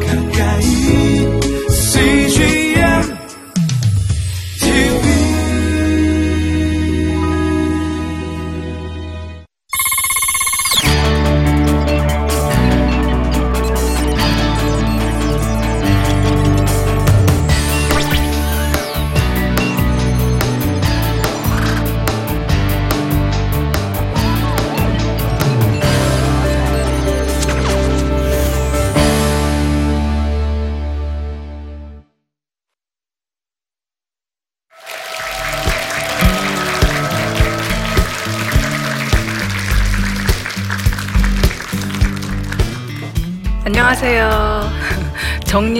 가까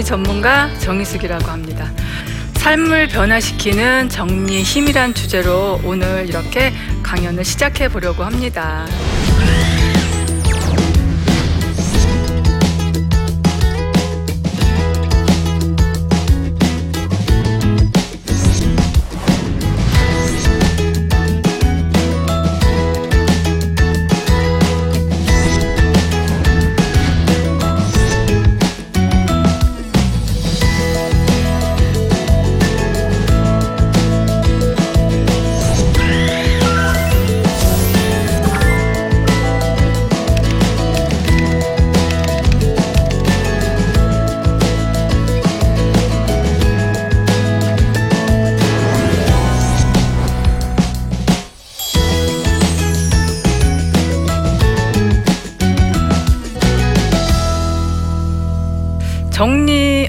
전문가 정희숙이라고 합니다. 삶을 변화시키는 정리의 힘이란 주제로 오늘 이렇게 강연을 시작해 보려고 합니다.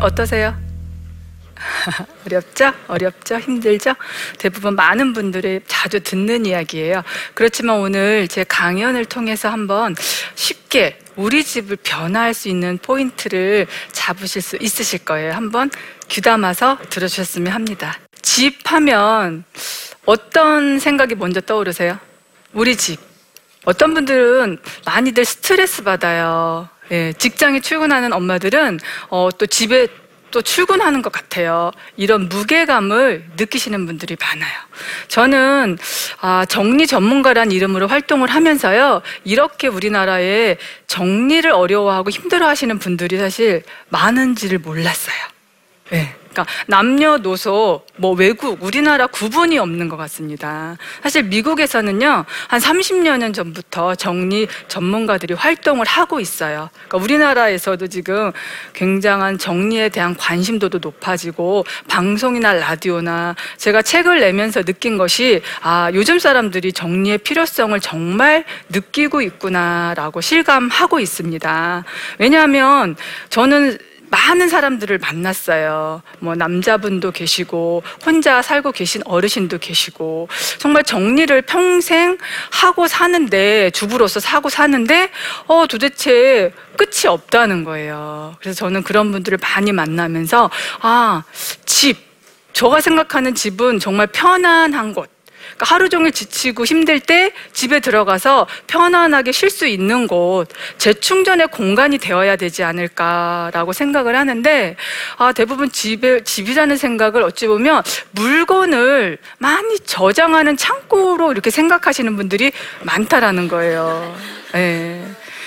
어떠세요? 어렵죠? 어렵죠? 힘들죠? 대부분 많은 분들이 자주 듣는 이야기예요. 그렇지만 오늘 제 강연을 통해서 한번 쉽게 우리 집을 변화할 수 있는 포인트를 잡으실 수 있으실 거예요. 한번 귀담아서 들어주셨으면 합니다. 집 하면 어떤 생각이 먼저 떠오르세요? 우리 집. 어떤 분들은 많이들 스트레스 받아요. 예, 직장에 출근하는 엄마들은 어, 또 집에 또 출근하는 것 같아요. 이런 무게감을 느끼시는 분들이 많아요. 저는 아, 정리 전문가란 이름으로 활동을 하면서요, 이렇게 우리나라에 정리를 어려워하고 힘들어하시는 분들이 사실 많은지를 몰랐어요. 예. 그러니까 남녀노소 뭐 외국 우리나라 구분이 없는 것 같습니다. 사실 미국에서는요 한 30년 전부터 정리 전문가들이 활동을 하고 있어요. 그러니까 우리나라에서도 지금 굉장한 정리에 대한 관심도도 높아지고 방송이나 라디오나 제가 책을 내면서 느낀 것이 아 요즘 사람들이 정리의 필요성을 정말 느끼고 있구나라고 실감하고 있습니다. 왜냐하면 저는 많은 사람들을 만났어요. 뭐 남자분도 계시고 혼자 살고 계신 어르신도 계시고 정말 정리를 평생 하고 사는데 주부로서 사고 사는데 어 도대체 끝이 없다는 거예요. 그래서 저는 그런 분들을 많이 만나면서 아, 집 제가 생각하는 집은 정말 편안한 곳 그러니까 하루 종일 지치고 힘들 때 집에 들어가서 편안하게 쉴 수 있는 곳, 재충전의 공간이 되어야 되지 않을까라고 생각을 하는데, 아, 대부분 집에, 집이라는 생각을 어찌 보면 물건을 많이 저장하는 창고로 이렇게 생각하시는 분들이 많다라는 거예요. 예.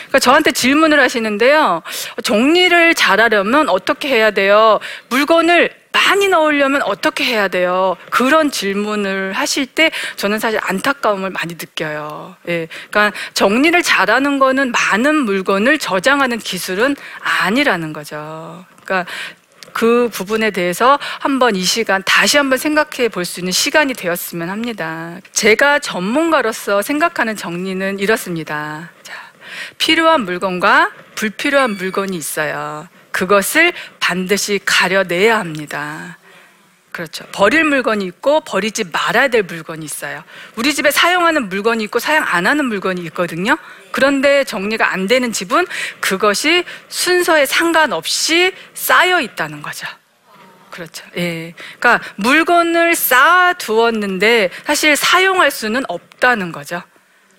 그러니까 저한테 질문을 하시는데요. 정리를 잘하려면 어떻게 해야 돼요? 물건을 많이 넣으려면 어떻게 해야 돼요? 그런 질문을 하실 때 저는 사실 안타까움을 많이 느껴요. 예. 그러니까 정리를 잘하는 거는 많은 물건을 저장하는 기술은 아니라는 거죠. 그러니까 그 부분에 대해서 한번 이 시간 다시 한번 생각해 볼 수 있는 시간이 되었으면 합니다. 제가 전문가로서 생각하는 정리는 이렇습니다. 자, 필요한 물건과 불필요한 물건이 있어요. 그것을 반드시 가려내야 합니다. 그렇죠. 버릴 물건이 있고 버리지 말아야 될 물건이 있어요. 우리 집에 사용하는 물건이 있고 사용 안 하는 물건이 있거든요. 그런데 정리가 안 되는 집은 그것이 순서에 상관없이 쌓여 있다는 거죠. 그렇죠. 예. 그러니까 물건을 쌓아 두었는데 사실 사용할 수는 없다는 거죠.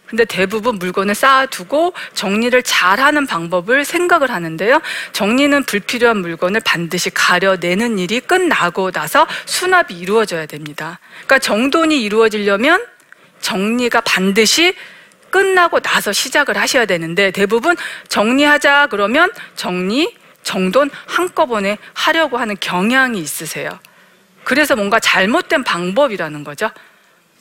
근데 대부분 물건을 쌓아두고 정리를 잘하는 방법을 생각을 하는데요. 정리는 불필요한 물건을 반드시 가려내는 일이 끝나고 나서 수납이 이루어져야 됩니다. 그러니까 정돈이 이루어지려면 정리가 반드시 끝나고 나서 시작을 하셔야 되는데 대부분 정리하자 그러면 정리 정돈 한꺼번에 하려고 하는 경향이 있으세요. 그래서 뭔가 잘못된 방법이라는 거죠.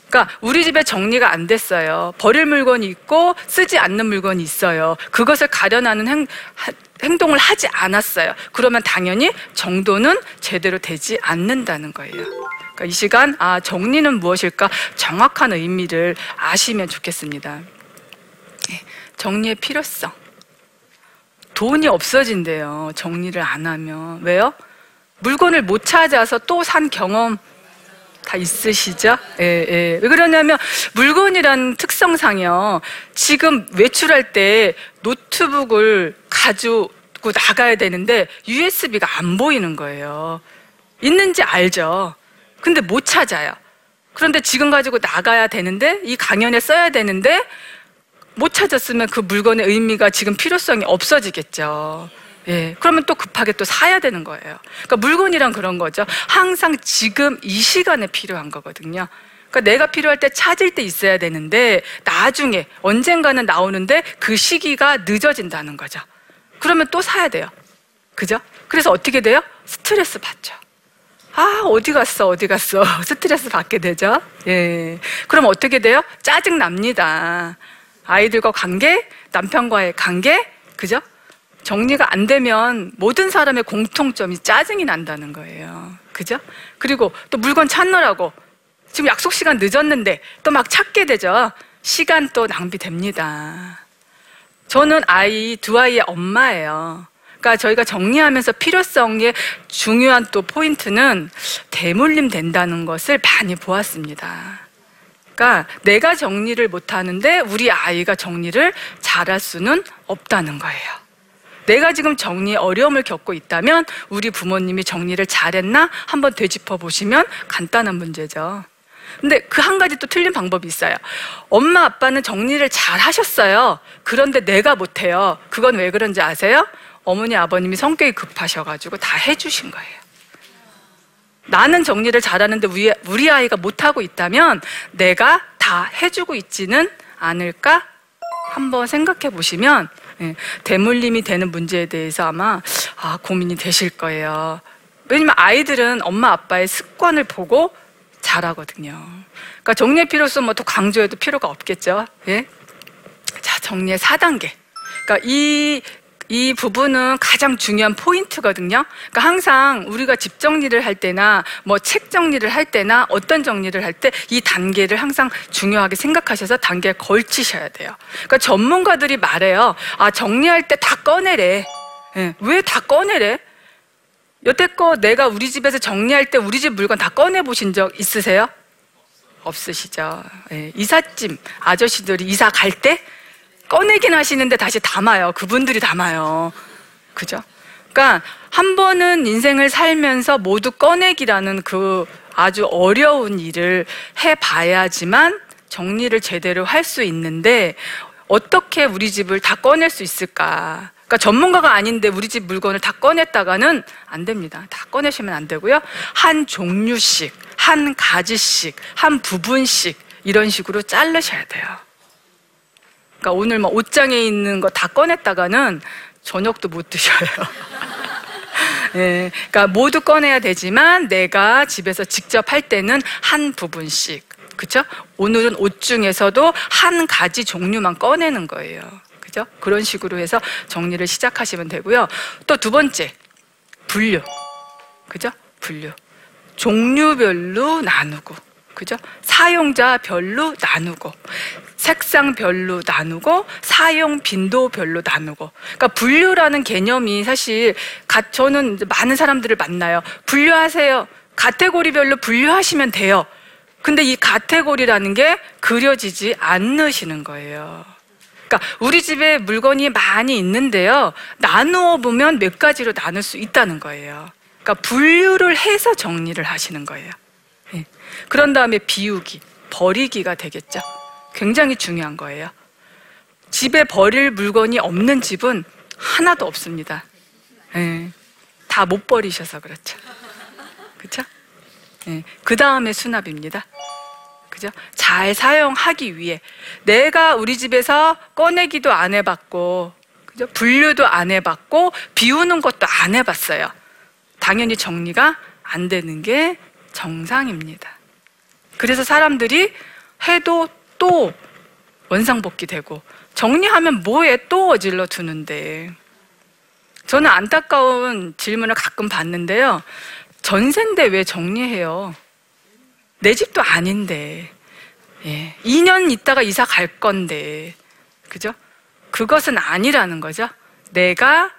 그러니까 우리 집에 정리가 안 됐어요. 버릴 물건이 있고 쓰지 않는 물건이 있어요. 그것을 가려나는 행, 하- 행동을 하지 않았어요. 그러면 당연히 정도는 제대로 되지 않는다는 거예요. 그러니까 이 시간 아 정리는 무엇일까 정확한 의미를 아시면 좋겠습니다. 예, 정리의 필요성. 돈이 없어진대요. 정리를 안 하면 왜요? 물건을 못 찾아서 또 산 경험 다 있으시죠? 예, 예. 왜 그러냐면 물건이란 특성상이요. 지금 외출할 때 노트북을 가지고 나가야 되는데 USB가 안 보이는 거예요. 있는지 알죠. 근데 못 찾아요. 그런데 지금 가지고 나가야 되는데 이 강연에 써야 되는데 못 찾았으면 그 물건의 의미가 지금 필요성이 없어지겠죠. 예. 그러면 또 급하게 또 사야 되는 거예요. 그러니까 물건이란 그런 거죠. 항상 지금 이 시간에 필요한 거거든요. 그러니까 내가 필요할 때 찾을 때 있어야 되는데 나중에 언젠가는 나오는데 그 시기가 늦어진다는 거죠. 그러면 또 사야 돼요. 그죠? 그래서 어떻게 돼요? 스트레스 받죠. 아, 어디 갔어, 어디 갔어. 스트레스 받게 되죠. 예. 그럼 어떻게 돼요? 짜증 납니다. 아이들과 관계, 남편과의 관계, 그죠? 정리가 안 되면 모든 사람의 공통점이 짜증이 난다는 거예요. 그죠? 그리고 또 물건 찾느라고 지금 약속 시간 늦었는데 또 막 찾게 되죠. 시간 또 낭비됩니다. 저는 아이, 두 아이의 엄마예요. 그러니까 저희가 정리하면서 필요성의 중요한 또 포인트는 대물림 된다는 것을 많이 보았습니다. 그러니까 내가 정리를 못 하는데 우리 아이가 정리를 잘할 수는 없다는 거예요. 내가 지금 정리에 어려움을 겪고 있다면 우리 부모님이 정리를 잘했나 한번 되짚어 보시면 간단한 문제죠. 근데 그 한 가지 또 틀린 방법이 있어요. 엄마 아빠는 정리를 잘 하셨어요. 그런데 내가 못해요. 그건 왜 그런지 아세요? 어머니 아버님이 성격이 급하셔가지고 다 해주신 거예요. 나는 정리를 잘하는데 우리, 우리 아이가 못하고 있다면 내가 다 해주고 있지는 않을까? 한번 생각해 보시면 예, 대물림이 되는 문제에 대해서 아마 아, 고민이 되실 거예요. 왜냐면 아이들은 엄마 아빠의 습관을 보고 잘하거든요. 그러니까 정리의 필요성 뭐또 강조해도 필요가 없겠죠. 예? 자, 정리의 4단계. 그러니까 이, 이 부분은 가장 중요한 포인트거든요. 그러니까 항상 우리가 집 정리를 할 때나 뭐 책 정리를 할 때나 어떤 정리를 할 때 이 단계를 항상 중요하게 생각하셔서 단계에 걸치셔야 돼요. 그러니까 전문가들이 말해요. 아, 정리할 때 다 꺼내래. 예, 왜다 꺼내래? 여태껏 내가 우리 집에서 정리할 때 우리 집 물건 다 꺼내 보신 적 있으세요? 없으시죠. 예, 이삿짐 아저씨들이 이사 갈 때 꺼내긴 하시는데 다시 담아요. 그분들이 담아요. 그죠? 그러니까 한 번은 인생을 살면서 모두 꺼내기라는 그 아주 어려운 일을 해 봐야지만 정리를 제대로 할 수 있는데 어떻게 우리 집을 다 꺼낼 수 있을까? 그러니까 전문가가 아닌데 우리 집 물건을 다 꺼냈다가는 안 됩니다. 다 꺼내시면 안 되고요. 한 종류씩, 한 가지씩, 한 부분씩 이런 식으로 자르셔야 돼요. 그러니까 오늘 뭐 옷장에 있는 거 다 꺼냈다가는 저녁도 못 드셔요. 예, 그러니까 모두 꺼내야 되지만 내가 집에서 직접 할 때는 한 부분씩, 그렇죠? 오늘은 옷 중에서도 한 가지 종류만 꺼내는 거예요. 그죠? 그런 식으로 해서 정리를 시작하시면 되고요. 또 두 번째, 분류. 그죠? 분류. 종류별로 나누고, 그죠? 사용자별로 나누고, 색상별로 나누고, 사용 빈도별로 나누고. 그러니까 분류라는 개념이 사실 가- 저는 많은 사람들을 만나요. 분류하세요. 카테고리별로 분류하시면 돼요. 근데 이 카테고리라는 게 그려지지 않으시는 거예요. 그러니까 우리 집에 물건이 많이 있는데요. 나누어 보면 몇 가지로 나눌 수 있다는 거예요. 그러니까 분류를 해서 정리를 하시는 거예요. 예. 그런 다음에 비우기, 버리기가 되겠죠. 굉장히 중요한 거예요. 집에 버릴 물건이 없는 집은 하나도 없습니다. 예. 다못 버리셔서 그렇죠. 그렇죠? 예. 그 다음에 수납입니다. 그죠? 잘 사용하기 위해 내가 우리 집에서 꺼내기도 안 해봤고 그죠? 분류도 안 해봤고 비우는 것도 안 해봤어요. 당연히 정리가 안 되는 게 정상입니다. 그래서 사람들이 해도 또 원상복귀 되고 정리하면 뭐에 또 어질러 두는데 저는 안타까운 질문을 가끔 받는데요. 전세인데 왜 정리해요? 내 집도 아닌데. 예. 2년 있다가 이사 갈 건데. 그죠? 그것은 아니라는 거죠. 내가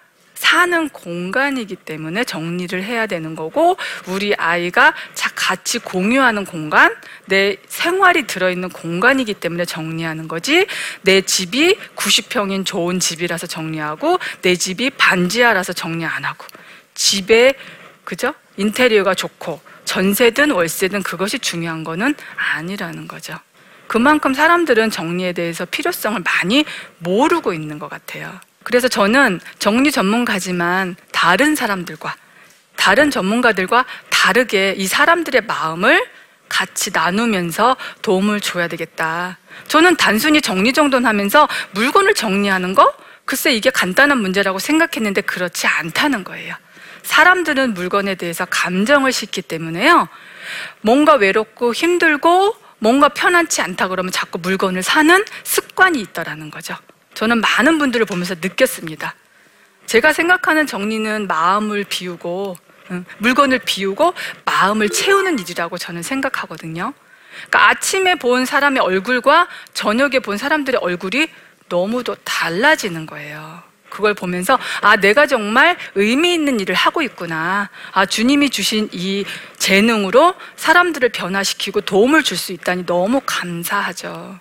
사는 공간이기 때문에 정리를 해야 되는 거고, 우리 아이가 자- 같이 공유하는 공간, 내 생활이 들어있는 공간이기 때문에 정리하는 거지, 내 집이 90평인 좋은 집이라서 정리하고, 내 집이 반지하라서 정리 안 하고, 집에, 그죠? 인테리어가 좋고, 전세든 월세든 그것이 중요한 거는 아니라는 거죠. 그만큼 사람들은 정리에 대해서 필요성을 많이 모르고 있는 것 같아요. 그래서 저는 정리 전문가지만 다른 사람들과 다른 전문가들과 다르게 이 사람들의 마음을 같이 나누면서 도움을 줘야 되겠다. 저는 단순히 정리정돈 하면서 물건을 정리하는 거? 글쎄 이게 간단한 문제라고 생각했는데 그렇지 않다는 거예요. 사람들은 물건에 대해서 감정을 싣기 때문에요. 뭔가 외롭고 힘들고 뭔가 편안치 않다 그러면 자꾸 물건을 사는 습관이 있더라는 거죠. 저는 많은 분들을 보면서 느꼈습니다. 제가 생각하는 정리는 마음을 비우고 응, 물건을 비우고 마음을 채우는 일이라고 저는 생각하거든요. 그러니까 아침에 본 사람의 얼굴과 저녁에 본 사람들의 얼굴이 너무도 달라지는 거예요. 그걸 보면서 아 내가 정말 의미 있는 일을 하고 있구나. 아 주님이 주신 이 재능으로 사람들을 변화시키고 도움을 줄 수 있다니 너무 감사하죠.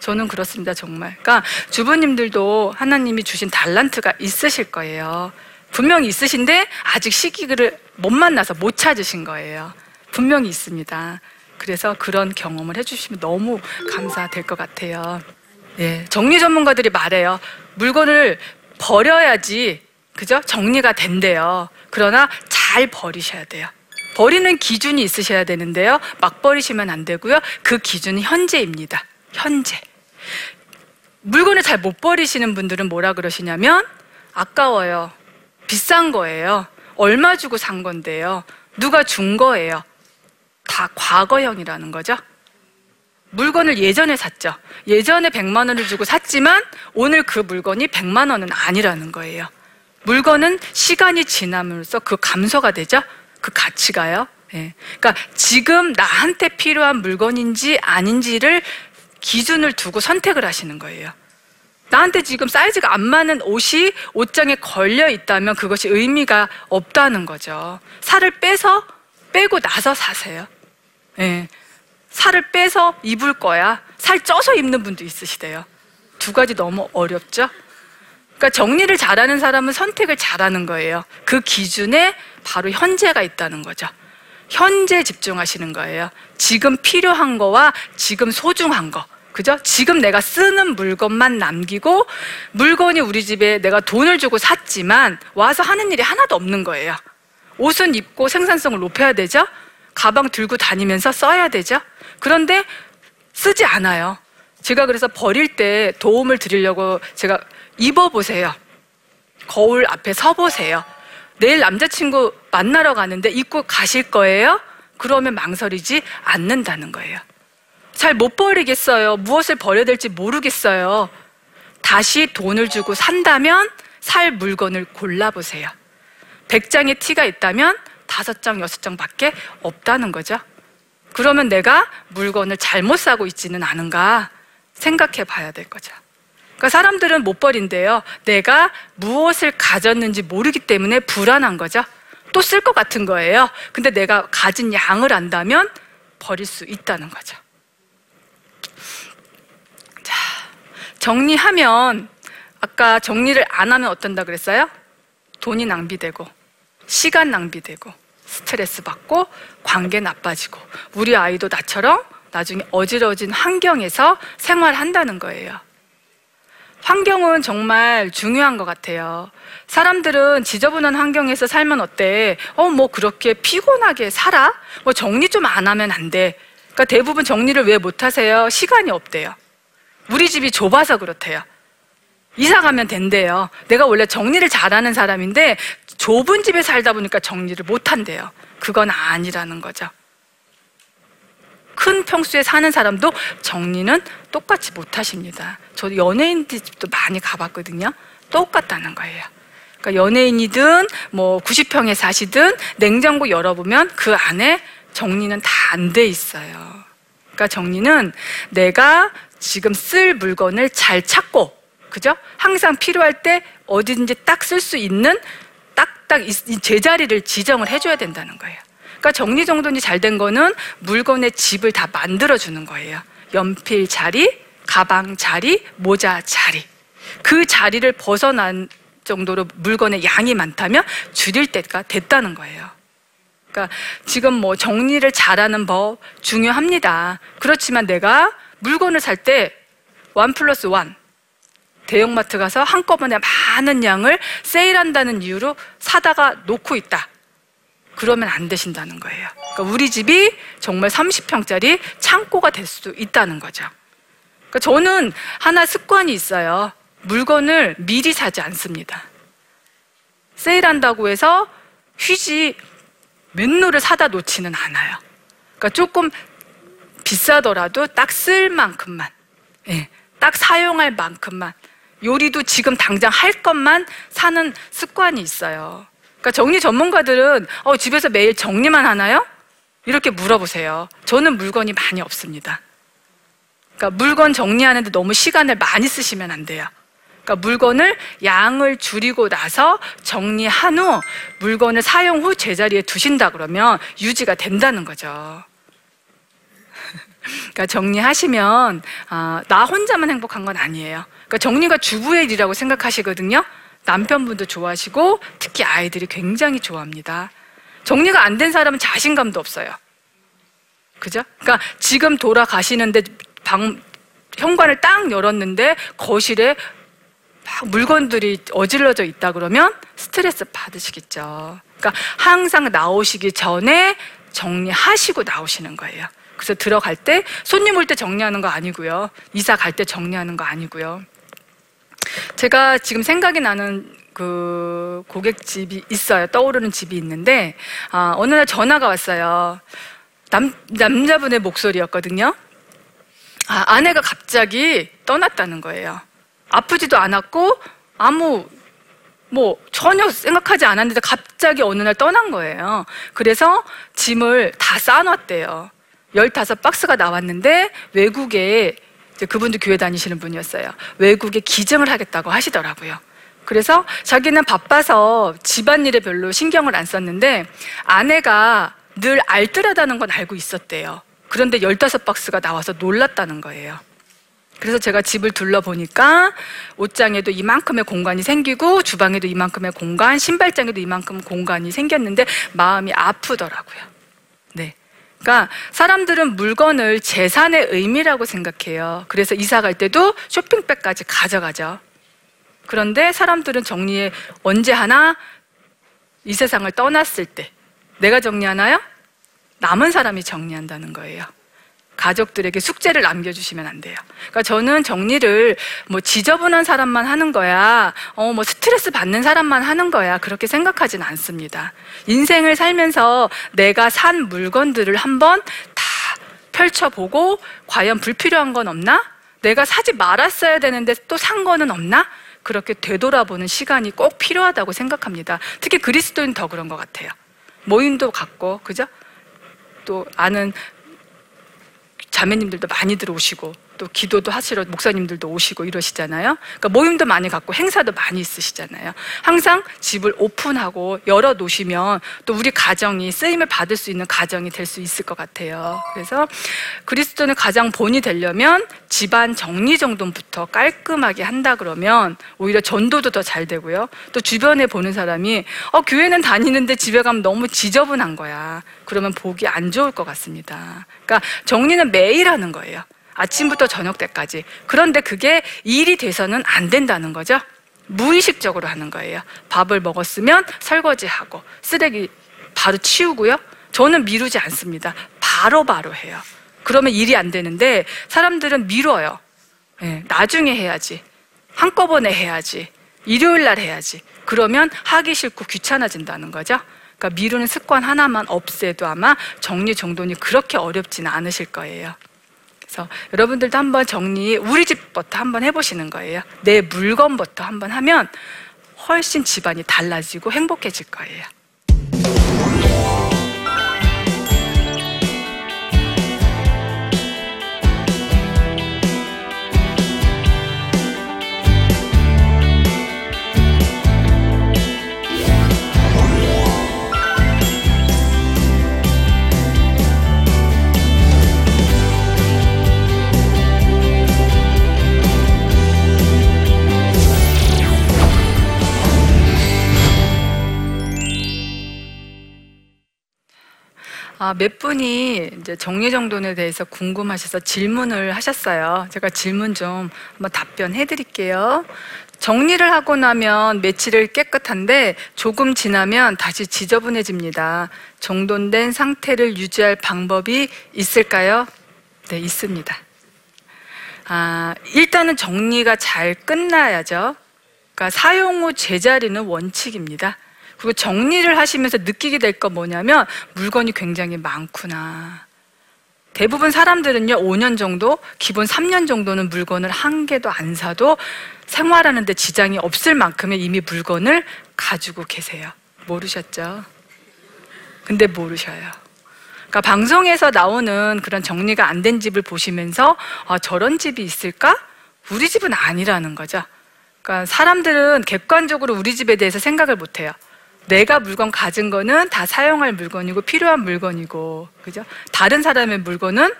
저는 그렇습니다, 정말. 그러니까 주부님들도 하나님이 주신 달란트가 있으실 거예요. 분명히 있으신데 아직 시기를 못 만나서 못 찾으신 거예요. 분명히 있습니다. 그래서 그런 경험을 해주시면 너무 감사될 것 같아요. 예, 정리 전문가들이 말해요. 물건을 버려야지, 그죠? 정리가 된대요. 그러나 잘 버리셔야 돼요. 버리는 기준이 있으셔야 되는데요. 막 버리시면 안 되고요. 그 기준은 현재입니다. 현재. 물건을 잘 못 버리시는 분들은 뭐라 그러시냐면 아까워요. 비싼 거예요. 얼마 주고 산 건데요. 누가 준 거예요. 다 과거형이라는 거죠. 물건을 예전에 샀죠. 예전에 100만 원을 주고 샀지만 오늘 그 물건이 100만 원은 아니라는 거예요. 물건은 시간이 지남으로써 그 감소가 되죠. 그 가치가요. 예. 그러니까 지금 나한테 필요한 물건인지 아닌지를 기준을 두고 선택을 하시는 거예요. 나한테 지금 사이즈가 안 맞는 옷이 옷장에 걸려 있다면 그것이 의미가 없다는 거죠. 살을 빼서 빼고 나서 사세요. 예. 살을 빼서 입을 거야. 살 쪄서 입는 분도 있으시대요. 두 가지 너무 어렵죠? 그러니까 정리를 잘하는 사람은 선택을 잘하는 거예요. 그 기준에 바로 현재가 있다는 거죠. 현재 집중하시는 거예요. 지금 필요한 거와 지금 소중한 거. 그죠? 지금 내가 쓰는 물건만 남기고 물건이 우리 집에 내가 돈을 주고 샀지만 와서 하는 일이 하나도 없는 거예요. 옷은 입고 생산성을 높여야 되죠? 가방 들고 다니면서 써야 되죠? 그런데 쓰지 않아요. 제가 그래서 버릴 때 도움을 드리려고 제가 입어보세요. 거울 앞에 서보세요. 내일 남자친구 만나러 가는데 입고 가실 거예요? 그러면 망설이지 않는다는 거예요. 잘 못 버리겠어요. 무엇을 버려야 될지 모르겠어요. 다시 돈을 주고 산다면 살 물건을 골라보세요. 100장의 티가 있다면 다섯 장, 여섯 장밖에 없다는 거죠. 그러면 내가 물건을 잘못 사고 있지는 않은가 생각해 봐야 될 거죠. 그러니까 사람들은 못 버린대요. 내가 무엇을 가졌는지 모르기 때문에 불안한 거죠. 또 쓸 것 같은 거예요. 근데 내가 가진 양을 안다면 버릴 수 있다는 거죠. 자, 정리하면 아까 정리를 안 하면 어떤다 그랬어요? 돈이 낭비되고 시간 낭비되고 스트레스 받고 관계 나빠지고 우리 아이도 나처럼 나중에 어지러진 환경에서 생활한다는 거예요. 환경은 정말 중요한 것 같아요. 사람들은 지저분한 환경에서 살면 어때? 어, 뭐 그렇게 피곤하게 살아? 뭐 정리 좀 안 하면 안 돼. 그러니까 대부분 정리를 왜 못 하세요? 시간이 없대요. 우리 집이 좁아서 그렇대요. 이사 가면 된대요. 내가 원래 정리를 잘하는 사람인데 좁은 집에 살다 보니까 정리를 못 한대요. 그건 아니라는 거죠. 큰 평수에 사는 사람도 정리는 똑같이 못 하십니다. 저도 연예인 집도 많이 가봤거든요. 똑같다는 거예요. 그러니까 연예인이든 뭐 90평에 사시든 냉장고 열어보면 그 안에 정리는 다 안 돼 있어요. 그러니까 정리는 내가 지금 쓸 물건을 잘 찾고, 그죠? 항상 필요할 때 어디든지 딱 쓸 수 있는 딱딱 제자리를 지정을 해줘야 된다는 거예요. 그러니까 정리정돈이 잘 된 거는 물건의 집을 다 만들어주는 거예요. 연필 자리, 가방 자리, 모자 자리. 그 자리를 벗어난 정도로 물건의 양이 많다면 줄일 때가 됐다는 거예요. 그러니까 지금 뭐 정리를 잘하는 법 중요합니다. 그렇지만 내가 물건을 살 때 원 플러스 원 대형마트 가서 한꺼번에 많은 양을 세일한다는 이유로 사다가 놓고 있다. 그러면 안 되신다는 거예요. 그러니까 우리 집이 정말 30평짜리 창고가 될 수도 있다는 거죠. 그러니까 저는 하나 습관이 있어요. 물건을 미리 사지 않습니다. 세일한다고 해서 휴지 맨노를 사다 놓지는 않아요. 그러니까 조금 비싸더라도 딱 쓸 만큼만, 예, 딱 사용할 만큼만, 요리도 지금 당장 할 것만 사는 습관이 있어요. 그러니까 정리 전문가들은 어, 집에서 매일 정리만 하나요? 이렇게 물어보세요. 저는 물건이 많이 없습니다. 그러니까 물건 정리하는데 너무 시간을 많이 쓰시면 안 돼요. 그러니까 물건을 양을 줄이고 나서 정리한 후 물건을 사용 후 제자리에 두신다 그러면 유지가 된다는 거죠. 그러니까 정리하시면 아, 나 혼자만 행복한 건 아니에요. 그러니까 정리가 주부의 일이라고 생각하시거든요. 남편분도 좋아하시고 특히 아이들이 굉장히 좋아합니다. 정리가 안 된 사람은 자신감도 없어요. 그죠? 그러니까 지금 돌아가시는데 방 현관을 딱 열었는데 거실에 막 물건들이 어질러져 있다 그러면 스트레스 받으시겠죠. 그러니까 항상 나오시기 전에 정리하시고 나오시는 거예요. 그래서 들어갈 때 손님 올 때 정리하는 거 아니고요. 이사 갈 때 정리하는 거 아니고요. 제가 지금 생각이 나는 그 고객 집이 있어요. 떠오르는 집이 있는데 아, 어느 날 전화가 왔어요. 남 남자분의 목소리였거든요. 아, 아내가 갑자기 떠났다는 거예요. 아프지도 않았고 아무 뭐 전혀 생각하지 않았는데 갑자기 어느 날 떠난 거예요. 그래서 짐을 다 쌓아놨대요. 15박스가 나왔는데 외국에 그분도 교회 다니시는 분이었어요. 외국에 기증을 하겠다고 하시더라고요. 그래서 자기는 바빠서 집안일에 별로 신경을 안 썼는데 아내가 늘 알뜰하다는 건 알고 있었대요. 그런데 15박스가 나와서 놀랐다는 거예요. 그래서 제가 집을 둘러보니까 옷장에도 이만큼의 공간이 생기고 주방에도 이만큼의 공간, 신발장에도 이만큼 공간이 생겼는데 마음이 아프더라고요. 네. 그러니까 사람들은 물건을 재산의 의미라고 생각해요. 그래서 이사 갈 때도 쇼핑백까지 가져가죠. 그런데 사람들은 정리에 언제 하나 이 세상을 떠났을 때 내가 정리하나요? 남은 사람이 정리한다는 거예요. 가족들에게 숙제를 남겨주시면 안 돼요. 그러니까 저는 정리를 뭐 지저분한 사람만 하는 거야, 어, 뭐 스트레스 받는 사람만 하는 거야, 그렇게 생각하진 않습니다. 인생을 살면서 내가 산 물건들을 한번 다 펼쳐보고, 과연 불필요한 건 없나? 내가 사지 말았어야 되는데 또 산 거는 없나? 그렇게 되돌아보는 시간이 꼭 필요하다고 생각합니다. 특히 그리스도인 더 그런 것 같아요. 모임도 갖고, 그죠? 또 아는 자매님들도 많이 들어오시고 또 기도도 하시러 목사님들도 오시고 이러시잖아요. 그러니까 모임도 많이 갖고 행사도 많이 있으시잖아요. 항상 집을 오픈하고 열어 놓으시면 또 우리 가정이 쓰임을 받을 수 있는 가정이 될 수 있을 것 같아요. 그래서 그리스도는 가장 본이 되려면 집안 정리 정돈부터 깔끔하게 한다 그러면 오히려 전도도 더 잘 되고요. 또 주변에 보는 사람이 어 교회는 다니는데 집에 가면 너무 지저분한 거야. 그러면 보기 안 좋을 것 같습니다. 그러니까 정리는 매일 하는 거예요. 아침부터 저녁 때까지. 그런데 그게 일이 돼서는 안 된다는 거죠. 무의식적으로 하는 거예요. 밥을 먹었으면 설거지하고 쓰레기 바로 치우고요. 저는 미루지 않습니다. 바로바로 해요. 그러면 일이 안 되는데 사람들은 미뤄요. 예, 나중에 해야지. 한꺼번에 해야지. 일요일 날 해야지. 그러면 하기 싫고 귀찮아진다는 거죠. 그러니까 미루는 습관 하나만 없애도 아마 정리 정돈이 그렇게 어렵지는 않으실 거예요. 그래서 여러분들도 한번 정리 우리 집부터 한번 해보시는 거예요. 내 물건부터 한번 하면 훨씬 집안이 달라지고 행복해질 거예요. 아, 몇 분이 이제 정리정돈에 대해서 궁금하셔서 질문을 하셨어요. 제가 질문 좀 한번 답변해 드릴게요. 정리를 하고 나면 며칠을 깨끗한데 조금 지나면 다시 지저분해집니다. 정돈된 상태를 유지할 방법이 있을까요? 네, 있습니다. 아, 일단은 정리가 잘 끝나야죠. 그러니까 사용 후 제자리는 원칙입니다. 그리고 정리를 하시면서 느끼게 될거 뭐냐면 물건이 굉장히 많구나. 대부분 사람들은요, 5년 정도, 기본 3년 정도는 물건을 한 개도 안 사도 생활하는데 지장이 없을 만큼의 이미 물건을 가지고 계세요. 모르셨죠? 근데 모르셔요. 그러니까 방송에서 나오는 그런 정리가 안 된 집을 보시면서 아, 저런 집이 있을까? 우리 집은 아니라는 거죠. 그러니까 사람들은 객관적으로 우리 집에 대해서 생각을 못 해요. 내가 물건 가진 거는 다 사용할 물건이고 필요한 물건이고, 그죠? 다른 사람의 물건은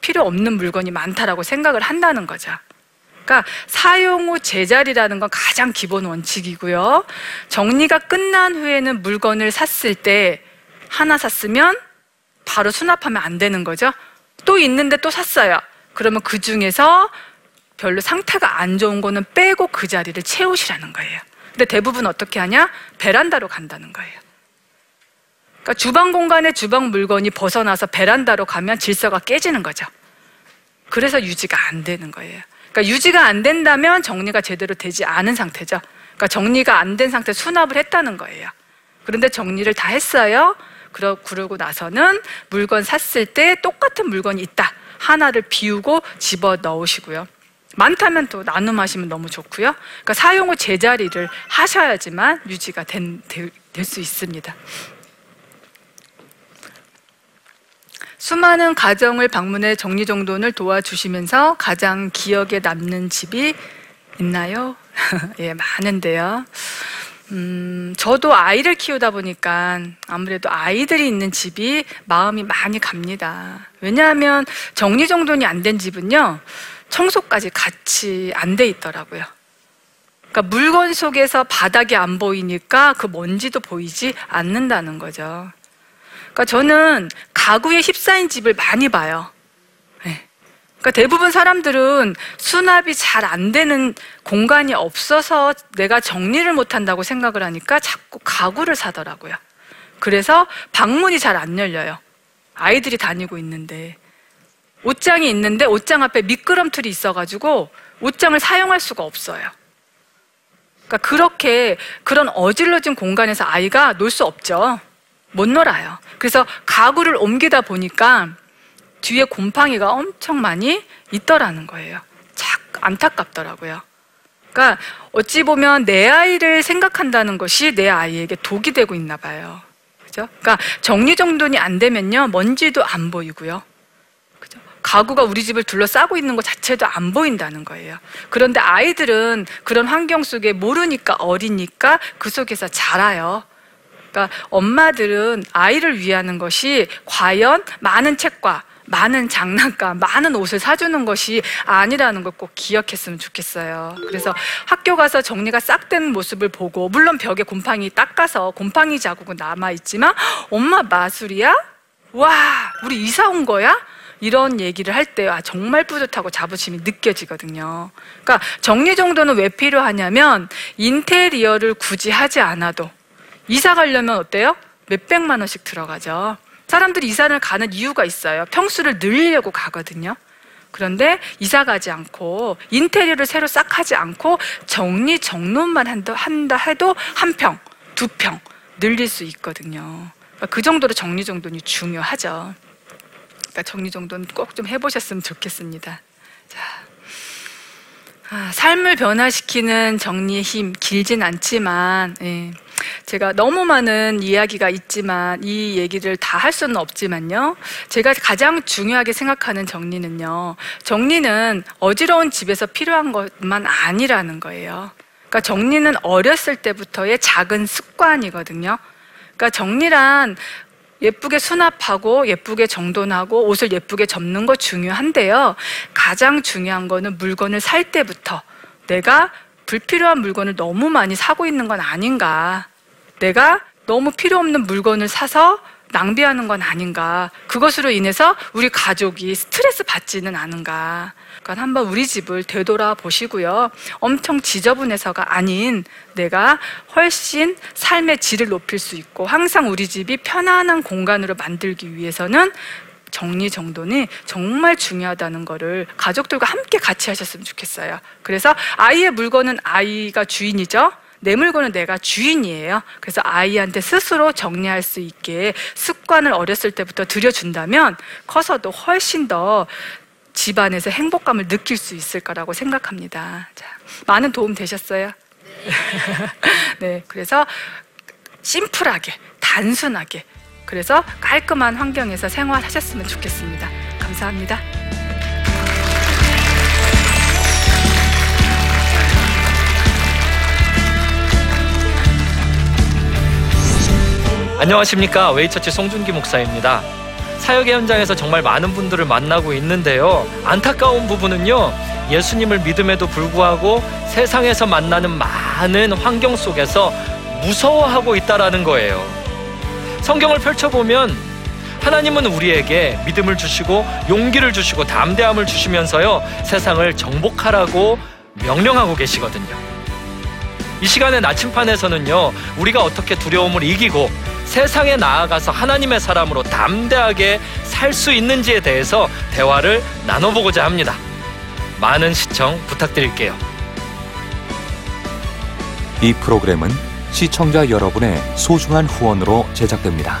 필요 없는 물건이 많다라고 생각을 한다는 거죠. 그러니까 사용 후 제자리라는 건 가장 기본 원칙이고요. 정리가 끝난 후에는 물건을 샀을 때 하나 샀으면 바로 수납하면 안 되는 거죠. 또 있는데 또 샀어요. 그러면 그 중에서 별로 상태가 안 좋은 거는 빼고 그 자리를 채우시라는 거예요. 근데 대부분 어떻게 하냐? 베란다로 간다는 거예요. 그러니까 주방 공간에 주방 물건이 벗어나서 베란다로 가면 질서가 깨지는 거죠. 그래서 유지가 안 되는 거예요. 그러니까 유지가 안 된다면 정리가 제대로 되지 않은 상태죠. 그러니까 정리가 안 된 상태 수납을 했다는 거예요. 그런데 정리를 다 했어요. 그러, 그러고 나서는 물건 샀을 때 똑같은 물건이 있다. 하나를 비우고 집어 넣으시고요. 많다면 또 나눔하시면 너무 좋고요. 그러니까 사용 후 제자리를 하셔야지만 유지가 될 수 있습니다. 수많은 가정을 방문해 정리정돈을 도와주시면서 가장 기억에 남는 집이 있나요? 예, 많은데요. 음, 저도 아이를 키우다 보니까 아무래도 아이들이 있는 집이 마음이 많이 갑니다. 왜냐하면 정리정돈이 안 된 집은요, 청소까지 같이 안 돼 있더라고요. 그러니까 물건 속에서 바닥이 안 보이니까 그 먼지도 보이지 않는다는 거죠. 그러니까 저는 가구에 휩싸인 집을 많이 봐요. 네. 그러니까 대부분 사람들은 수납이 잘 안 되는 공간이 없어서 내가 정리를 못 한다고 생각을 하니까 자꾸 가구를 사더라고요. 그래서 방문이 잘 안 열려요. 아이들이 다니고 있는데. 옷장이 있는데 옷장 앞에 미끄럼틀이 있어가지고 옷장을 사용할 수가 없어요. 그러니까 그렇게 그런 어질러진 공간에서 아이가 놀 수 없죠. 못 놀아요. 그래서 가구를 옮기다 보니까 뒤에 곰팡이가 엄청 많이 있더라는 거예요. 참 안타깝더라고요. 그러니까 어찌 보면 내 아이를 생각한다는 것이 내 아이에게 독이 되고 있나 봐요. 그죠? 그러니까 정리정돈이 안 되면요. 먼지도 안 보이고요. 가구가 우리 집을 둘러싸고 있는 것 자체도 안 보인다는 거예요. 그런데 아이들은 그런 환경 속에 모르니까 어리니까 그 속에서 자라요. 그러니까 엄마들은 아이를 위하는 것이 과연 많은 책과 많은 장난감, 많은 옷을 사주는 것이 아니라는 걸 꼭 기억했으면 좋겠어요. 그래서 학교 가서 정리가 싹 된 모습을 보고, 물론 벽에 곰팡이 닦아서 곰팡이 자국은 남아있지만, 엄마 마술이야? 와, 우리 이사 온 거야? 이런 얘기를 할 때, 아, 정말 뿌듯하고 자부심이 느껴지거든요. 그러니까 정리 정도는 왜 필요하냐면, 인테리어를 굳이 하지 않아도, 이사 가려면 어때요? 몇백만 원씩 들어가죠. 사람들이 이사를 가는 이유가 있어요. 평수를 늘리려고 가거든요. 그런데 이사 가지 않고 인테리어를 새로 싹 하지 않고 정리 한다, 한다 해도 한 평, 두 평 늘릴 수 있거든요. 그러니까 그 정도로 정리 정돈이 중요하죠. 그러니까 정리 정돈 꼭좀 해보셨으면 좋겠습니다. 자, 아, 삶을 변화시키는 정리의 힘 길진 않지만 예, 제가 너무 많은 이야기가 있지만 이 얘기를 다 할 수는 없지만요. 제가 가장 중요하게 생각하는 정리는요. 정리는 어지러운 집에서 필요한 것만 아니라는 거예요. 그러니까 정리는 어렸을 때부터의 작은 습관이거든요. 그러니까 정리란 예쁘게 수납하고 예쁘게 정돈하고 옷을 예쁘게 접는 거 중요한데요. 가장 중요한 거는 물건을 살 때부터 내가 불필요한 물건을 너무 많이 사고 있는 건 아닌가. 내가 너무 필요 없는 물건을 사서 낭비하는 건 아닌가. 그것으로 인해서 우리 가족이 스트레스 받지는 않은가. 그러니까 한번 우리 집을 되돌아 보시고요. 엄청 지저분해서가 아닌 내가 훨씬 삶의 질을 높일 수 있고 항상 우리 집이 편안한 공간으로 만들기 위해서는 정리 정돈이 정말 중요하다는 거를 가족들과 함께 같이 하셨으면 좋겠어요. 그래서 아이의 물건은 아이가 주인이죠. 내 물건은 내가 주인이에요. 그래서 아이한테 스스로 정리할 수 있게 습관을 어렸을 때부터 들여준다면 커서도 훨씬 더 집안에서 행복감을 느낄 수 있을 거라고 생각합니다. 자, 많은 도움 되셨어요? 네, 그래서 심플하게, 단순하게, 그래서 깔끔한 환경에서 생활하셨으면 좋겠습니다. 감사합니다. 안녕하십니까 웨이처치 송준기 목사입니다. 사역의 현장에서 정말 많은 분들을 만나고 있는데요. 안타까운 부분은요. 예수님을 믿음에도 불구하고 세상에서 만나는 많은 환경 속에서 무서워하고 있다라는 거예요. 성경을 펼쳐보면 하나님은 우리에게 믿음을 주시고 용기를 주시고 담대함을 주시면서요. 세상을 정복하라고 명령하고 계시거든요. 이 시간의 나침판에서는요, 우리가 어떻게 두려움을 이기고 세상에 나아가서 하나님의 사람으로 담대하게 살 수 있는지에 대해서 대화를 나눠보고자 합니다. 많은 시청 부탁드릴게요. 이 프로그램은 시청자 여러분의 소중한 후원으로 제작됩니다.